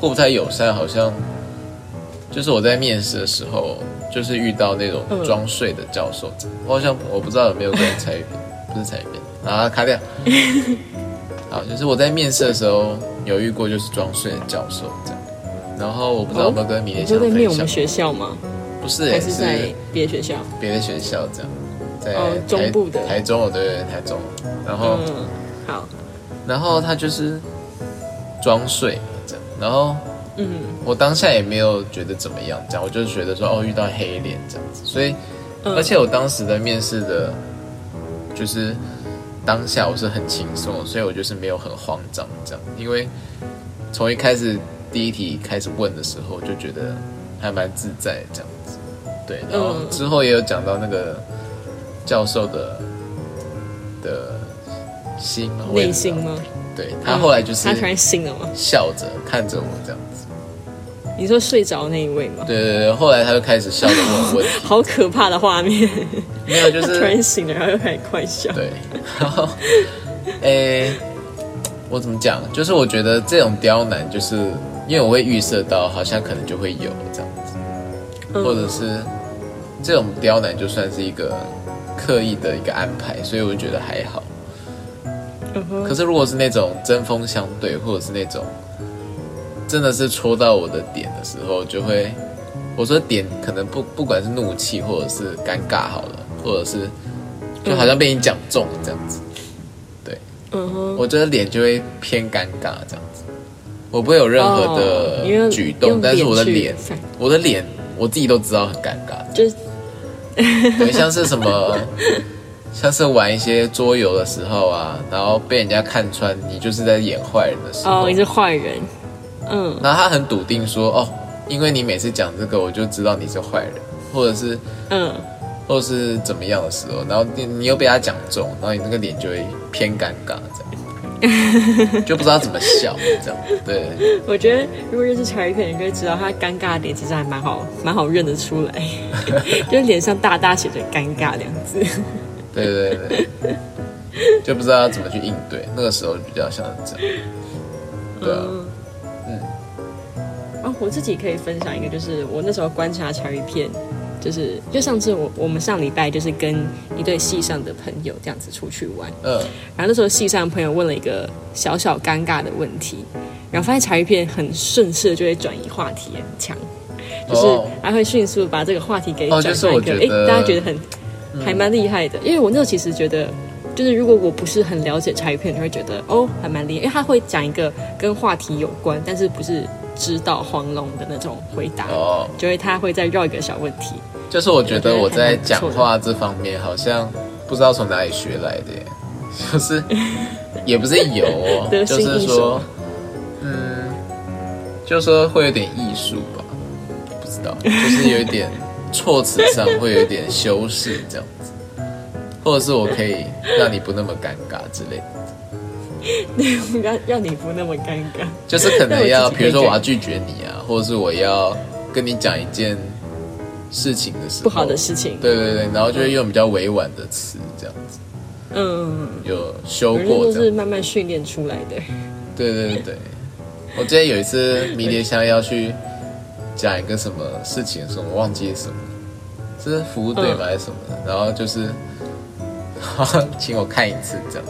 Speaker 2: 或不太友善，好像就是我在面试的时候。就是遇到那种装睡的教授，我好像我不知道有没有跟彩鱼片，不是彩鱼片，啊卡掉。好，就是我在面试的时候有遇过，就是装睡的教授这样。然后我不知道有没有跟米莲香分享。
Speaker 1: 在面我们学校吗？
Speaker 2: 不是，
Speaker 1: 还是在别的学校？
Speaker 2: 别的学校这样，在
Speaker 1: 中部的
Speaker 2: 台中，对对台中。然后
Speaker 1: 好，
Speaker 2: 然后他就是装睡这样，然后。
Speaker 1: 嗯，
Speaker 2: 我当下也没有觉得怎么样，这样我就是觉得说哦遇到黑脸这样子，所以，而且我当时的面试的，就是当下我是很轻松，所以我就是没有很慌张这样，因为从一开始第一题开始问的时候就觉得还蛮自在这样子，对，然后之后也有讲到那个教授的的心吗？
Speaker 1: 内心吗？
Speaker 2: 对他后来就是
Speaker 1: 他突然醒了吗？
Speaker 2: 笑着看着我这样子。
Speaker 1: 你说睡着那一位吗？
Speaker 2: 对对对，后来他就开始笑着问问题，
Speaker 1: 好可怕的画面。
Speaker 2: 没有，就是
Speaker 1: 突然醒了，然后又开始快笑。
Speaker 2: 对，然后，诶，我怎么讲？就是我觉得这种刁难，就是因为我会预设到，好像可能就会有这样子，
Speaker 1: 嗯、
Speaker 2: 或者是这种刁难就算是一个刻意的一个安排，所以我觉得还好。
Speaker 1: 嗯、
Speaker 2: 可是如果是那种针锋相对，或者是那种。真的是戳到我的点的时候，就会我说点可能不不管是怒气或者是尴尬好了，或者是就好像被你讲中这样子，对，
Speaker 1: 嗯哼，
Speaker 2: 我觉得脸就会偏尴尬这样子，我不会有任何的举动，但是我的脸，我的脸我自己都知道很尴尬，
Speaker 1: 就是
Speaker 2: 对，像是什么，像是玩一些桌游的时候啊，然后被人家看穿你就是在演坏人的时候，
Speaker 1: 哦，你是坏人。嗯，
Speaker 2: 然后他很笃定说，哦，因为你每次讲这个，我就知道你是坏人，或者是，
Speaker 1: 嗯，
Speaker 2: 或者是怎么样的时候，然后你你又被他讲中，然后你那个脸就会偏尴尬，这样，就不知道怎么笑，这样，对。
Speaker 1: 我觉得如果认识乔伊克，你就会知道他尴尬的脸其实还蛮好，蛮好认得出来，就是脸上大大写着尴尬两字。
Speaker 2: 对对对，就不知道怎么去应对，那个时候比较像是这样，对啊。
Speaker 1: 嗯。哦，我自己可以分享一个，就是我那时候观察柴鱼片，就是就上次我我们上礼拜就是跟一对戏上的朋友这样子出去玩，
Speaker 2: 嗯，
Speaker 1: 然后那时候戏上的朋友问了一个小小尴尬的问题，然后发现柴鱼片很顺势就会转移话题，很强，就是还会迅速把这个话题给转换一个，哎、
Speaker 2: 哦，
Speaker 1: 大家觉得很还蛮厉害的，因为我那时候其实觉得。就是如果我不是很了解柴鱼片，就会觉得哦还蛮厉害，因为他会讲一个跟话题有关，但是不是知道黄龙的那种回答，
Speaker 2: 哦，
Speaker 1: 就会他会再绕一个小问题。
Speaker 2: 就是我觉得我在讲话这方面好像不知道从哪里学来的耶，就是也不是有哦，就是说，嗯，就是说会有点艺术吧，不知道，就是有一点措辞上会有一点修饰这样子。或者是我可以让你不那么尴尬之类。
Speaker 1: 的，让让你不那么尴尬，
Speaker 2: 就是可能要，比如说我要拒绝你啊，或者是我要跟你讲一件事情的时候，
Speaker 1: 不好的事情，
Speaker 2: 对对对，然后就会用比较委婉的词这样子，
Speaker 1: 嗯，
Speaker 2: 有修过，
Speaker 1: 都是慢慢训练出来的，
Speaker 2: 对对对。对，我记得有一次迷迭香要去讲一个什么事情的时候，我忘记什么，是服务队吗还是什么的，然后就是。请我看一次这样，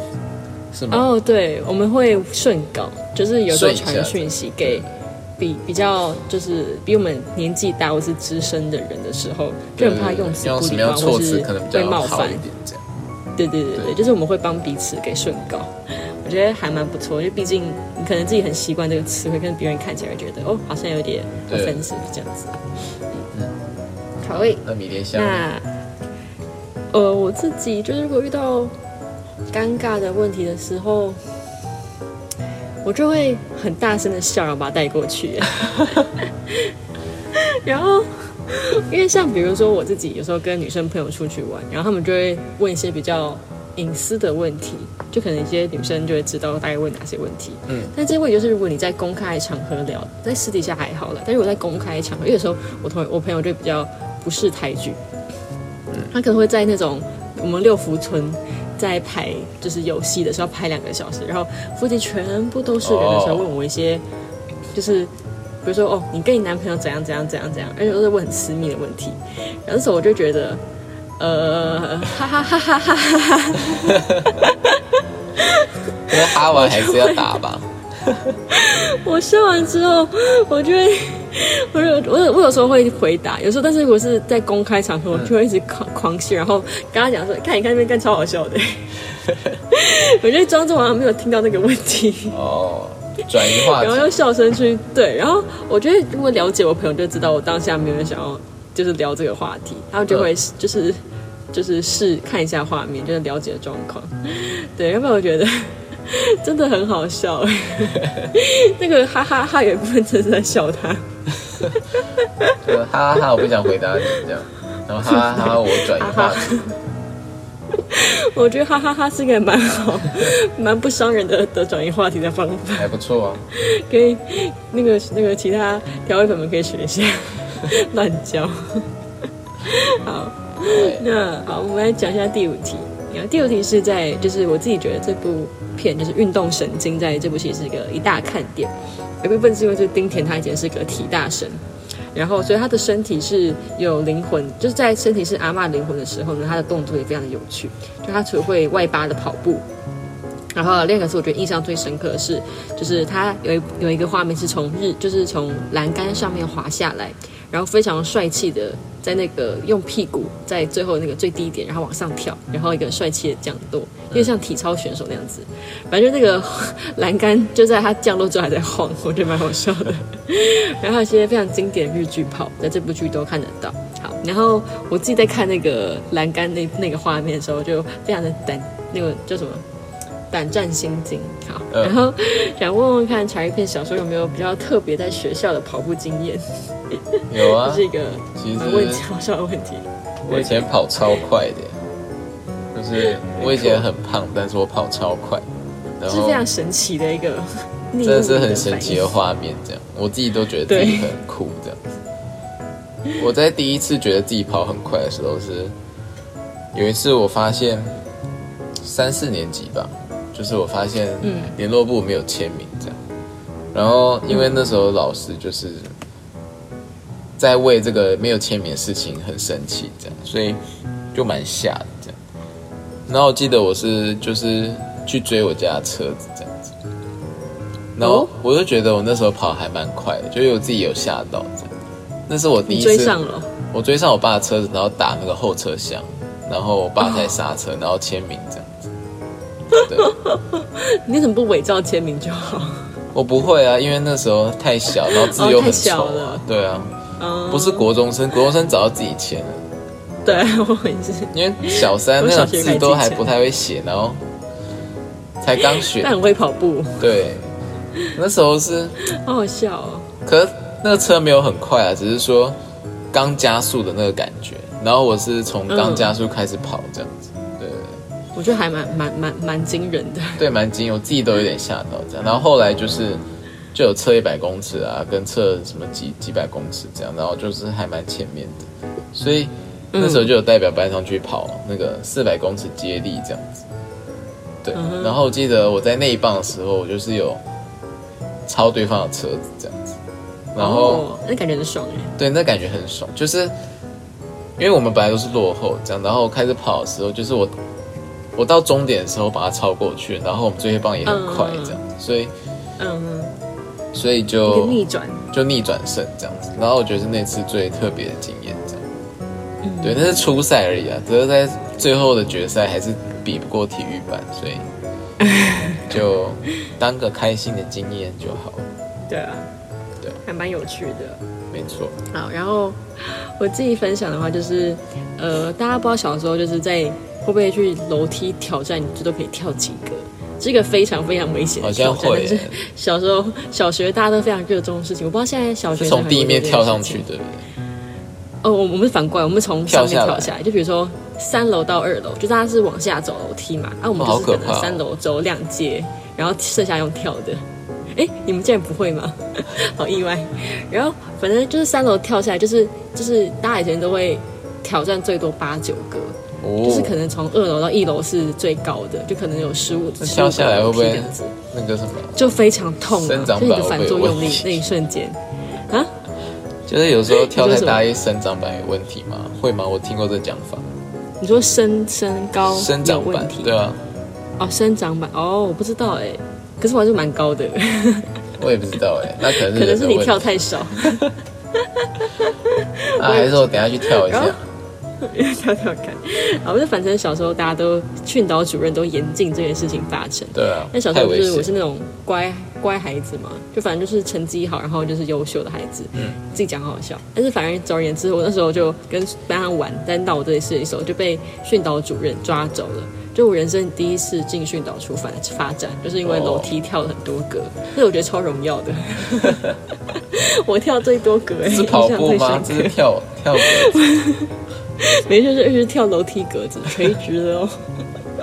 Speaker 2: 是吗？
Speaker 1: 哦，对，我们会顺稿，就是有时候传讯息给比比较就是比我们年纪大或是资深的人的时候，就很怕用词
Speaker 2: 用什么
Speaker 1: 不礼貌或
Speaker 2: 样措辞
Speaker 1: 是
Speaker 2: 可能比
Speaker 1: 会冒犯
Speaker 2: 一。点这样。
Speaker 1: 对对对对，就是我们会帮彼此给顺稿，我觉得还蛮不错，因为毕竟你可能自己很习惯这个词汇，跟别人看起来觉得哦，好像有点
Speaker 2: 对
Speaker 1: offensive 这样子。嗯，好诶，
Speaker 2: 那米莲香
Speaker 1: 那呃，我自己就是如果遇到尴尬的问题的时候，我就会很大声的笑，然后把它带过去。然后，因为像比如说我自己有时候跟女生朋友出去玩，然后他们就会问一些比较隐私的问题，就可能一些女生就会知道大概问哪些问题。
Speaker 2: 嗯，
Speaker 1: 但这些问题就是如果你在公开场合聊，在私底下还好了，但是我在公开场合，有时候我同我朋友就比较不识抬举，他可能会在那种我们六福村在排就是游戏的时候排两个小时，然后附近全部都是人的时候
Speaker 2: 哦
Speaker 1: 问我一些，就是比如说哦，你跟你男朋友怎样怎样怎样怎样，而且都是问很私密的问题，然后那时候我就觉得，呃，哈哈哈哈哈哈哈，
Speaker 2: 完还是要打吧？
Speaker 1: 我笑完之后，我就会，我有我有我有时候会回答，有时候但是如果是在公开场合，我就会一直狂狂笑，然后跟他讲说，看你看那边干超好笑的，我就装作好像没有听到那个问题。
Speaker 2: 哦，转移话题。
Speaker 1: 然后用笑声去对，然后我觉得如果了解我朋友就知道我当下没有想要就是聊这个话题，他们就会就是、就是试看一下画面，就是了解状况，对，要不然我觉得 真的很好笑，那个哈哈哈有一部分真的是在笑他，
Speaker 2: 就哈哈哈，我不想回答你这样，然后哈哈哈，我转移话题。
Speaker 1: 我觉得哈哈哈是个蛮好、蛮不伤人的的转移话题的方法，
Speaker 2: 还不错啊。
Speaker 1: 可以那个那个其他调味粉们可以学一下，乱教。好，那好，我们来讲一下第五题。第五题是在，就是我自己觉得这部片就是《运动神经》在这部戏是一个一大看点，有部分是因为就是丁田他以前是个体大神，然后所以他的身体是有灵魂，就是在身体是阿嬷灵魂的时候呢，他的动作也非常的有趣，就他除了会外八的跑步。然后另一个是我觉得印象最深刻的是，就是他有一有一个画面是从日，就是从栏杆上面滑下来，然后非常帅气的在那个用屁股在最后那个最低点，然后往上跳，然后一个帅气的降落，因为像体操选手那样子。反正就那个 栏杆就在他降落之后还在晃，我觉得蛮好笑的。然后一些非常经典的日剧跑，在这部剧都看得到。好，然后我自己在看那个栏杆那那个画面的时候，就非常的胆，那个叫什么？胆战心惊。好，
Speaker 2: 嗯
Speaker 1: 然后想问问看，查一片小时候有没有比较特别在学校的跑步经验？
Speaker 2: 有啊。
Speaker 1: 这，是一个
Speaker 2: 其实
Speaker 1: 蛮问好笑的问题。
Speaker 2: 我以前跑超快的，就是我以前很胖，但是我跑超快，然后
Speaker 1: 是非常神奇的一个
Speaker 2: 真的是很神奇的画面，这样我自己都觉得自己很酷，这样。子。我在第一次觉得自己跑很快的时候是，有一次我发现三四年级吧，就是我发现
Speaker 1: 嗯。
Speaker 2: 联络部没有签名这样，然后因为那时候老师就是在为这个没有签名的事情很生气，这样，所以就蛮吓的这样。然后我记得我是就是去追我家的车子这样子，然后
Speaker 1: 哦
Speaker 2: 我就觉得我那时候跑还蛮快的，就是我自己有吓到这样。那是我第一次
Speaker 1: 追上了，
Speaker 2: 我追上我爸的车子，然后打那个后车厢，然后我爸才刹车，然后签名这样子。对，
Speaker 1: 你怎么不伪造签名就好？
Speaker 2: 我不会啊，因为那时候太小，然后字又很丑啊
Speaker 1: 了。
Speaker 2: 对啊，
Speaker 1: 嗯，
Speaker 2: 不是国中生，国中生找到自己签了，
Speaker 1: 对，我也是，
Speaker 2: 因为小三那
Speaker 1: 小学开始
Speaker 2: 种字都还不太会写，然后才刚学
Speaker 1: 但。很会跑步，
Speaker 2: 对，那时候是，
Speaker 1: 好好笑哦。
Speaker 2: 可是那个车没有很快啊，只是说刚加速的那个感觉。然后我是从刚
Speaker 1: 嗯
Speaker 2: 加速开始跑这样子，对。
Speaker 1: 我觉得还蛮蛮蛮蛮惊人的。
Speaker 2: 对，蛮惊，我自己都有点吓到这样。然后后来就是就有测一百公尺啊，跟测什么几几百公尺这样，然后就是还蛮前面的，所以那时候就有代表班上去跑那个四百公尺接力这样子。对，然后我记得我在那一棒的时候，我就是有超对方的车子这样子，然后。
Speaker 1: 哦、那感觉很爽哎。
Speaker 2: 对，那感觉很爽，就是因为我们本来都是落后这样，然后开始跑的时候，就是我我到终点的时候把它超过去，然后我们最后一棒也很快
Speaker 1: 嗯
Speaker 2: 这样子，所以
Speaker 1: 嗯，
Speaker 2: 所以就
Speaker 1: 逆转，
Speaker 2: 就逆转胜这样子。然后我觉得是那次最特别的经验这样。
Speaker 1: 嗯，
Speaker 2: 对，那是初赛而已啊，只是在最后的决赛还是比不过体育班，所以 就当个开心的经验就好。
Speaker 1: 对啊，
Speaker 2: 对，
Speaker 1: 还蛮有趣的。
Speaker 2: 没错，
Speaker 1: 好，然后我自己分享的话就是，呃，大家不知道小时候就是在会不会去楼梯挑战，你最多可以跳几个？这个非常非常危险的
Speaker 2: 好
Speaker 1: 挑战，
Speaker 2: 像
Speaker 1: 是小时候小学大家都非常热衷的事情，我不知道现在小学
Speaker 2: 是
Speaker 1: 生
Speaker 2: 从地面跳上去，
Speaker 1: 的。
Speaker 2: 对不对？
Speaker 1: 哦，我我们反过来，我们从上面
Speaker 2: 跳下来
Speaker 1: 就比如说三楼到二楼，就大家是往下走楼梯嘛，啊，我们就是可能三楼走两阶，然后剩下用跳的。哎，你们竟然不会吗？好意外。然后反正就是三楼跳下来，就是就是大家以前都会挑战最多八九个，
Speaker 2: 哦，
Speaker 1: 就是可能从二楼到一楼是最高的，就可能有十五
Speaker 2: 那跳下来会不会
Speaker 1: 这样子，
Speaker 2: 那个什么，
Speaker 1: 就非常痛就你的
Speaker 2: 板
Speaker 1: 反作用力那一瞬间。啊。
Speaker 2: 就是有时候跳太大，生长板有问题吗？会吗？我听过这讲法，
Speaker 1: 你说身身高
Speaker 2: 生长板
Speaker 1: 有问题，
Speaker 2: 对啊，
Speaker 1: 哦，生长板哦，我不知道哎，可是我还是蛮高的，
Speaker 2: 我也不知道哎，那可能是
Speaker 1: 可能是你跳太少，
Speaker 2: 啊，还是我等下去跳一下。
Speaker 1: 跳跳看。我，就反正小时候大家都训导主任都严禁这件事情发生。
Speaker 2: 对啊，
Speaker 1: 但小时候就是我是那种乖乖孩子嘛，就反正就是成绩好，然后就是优秀的孩子，
Speaker 2: 嗯
Speaker 1: 自己讲好好笑。但是反正总而言之，我那时候就跟班上玩，在闹这件事的时候就被训导主任抓走了。就我人生第一次进训导处发发展，就是因为楼梯跳了很多格，所以我觉得超荣耀的。我跳最多格、欸，
Speaker 2: 是跑步吗？这是跳跳
Speaker 1: 没事，就是跳楼梯格子，垂直的哦。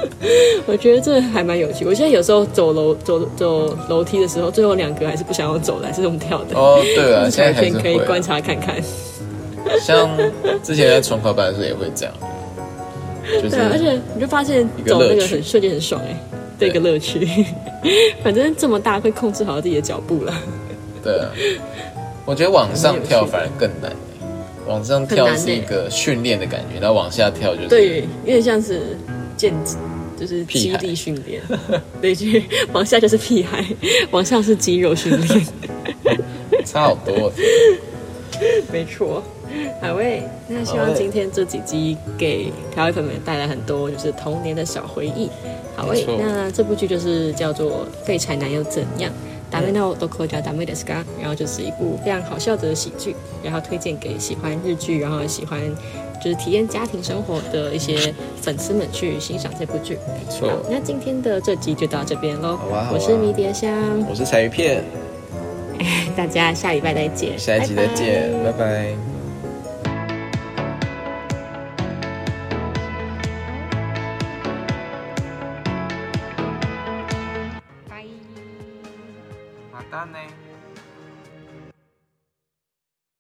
Speaker 1: 我觉得这还蛮有趣。我现在有时候走楼走走楼梯的时候，最后两格还是不想要走的，还是用跳的。
Speaker 2: 哦，对啊，
Speaker 1: 就 是
Speaker 2: 现在还是
Speaker 1: 可以。观察看看。
Speaker 2: 像之前在重考班的时候也会这样，就
Speaker 1: 对啊，而且你就发现走那个很瞬间很爽哎，这个乐趣。反正这么大，会控制好自己的脚步了。
Speaker 2: 对啊，我觉得往上跳反而更难欸。往上跳是一个训练的感觉，然后往下跳就是
Speaker 1: 对，有点像是健，就是基地训练。对，就是往下就是屁孩，往上是肌肉训练。
Speaker 2: 差好多。
Speaker 1: 没错，好喂，那希望今天这几集给调味粉们带来很多就是童年的小回忆。好喂，那这部剧就是叫做《废柴男又怎样》。达美诺都可叫达美的 s 然后就是一部非常好笑的喜剧，然后推荐给喜欢日剧，然后喜欢就是体验家庭生活的一些粉丝们去欣赏这部剧。
Speaker 2: 没错。
Speaker 1: 好，那今天的这集就到这边喽。
Speaker 2: 好啊好啊。
Speaker 1: 我是迷迭香，
Speaker 2: 我是柴鱼片，
Speaker 1: 大家下礼拜再见，
Speaker 2: 下一集再见，
Speaker 1: 拜拜。
Speaker 2: 拜拜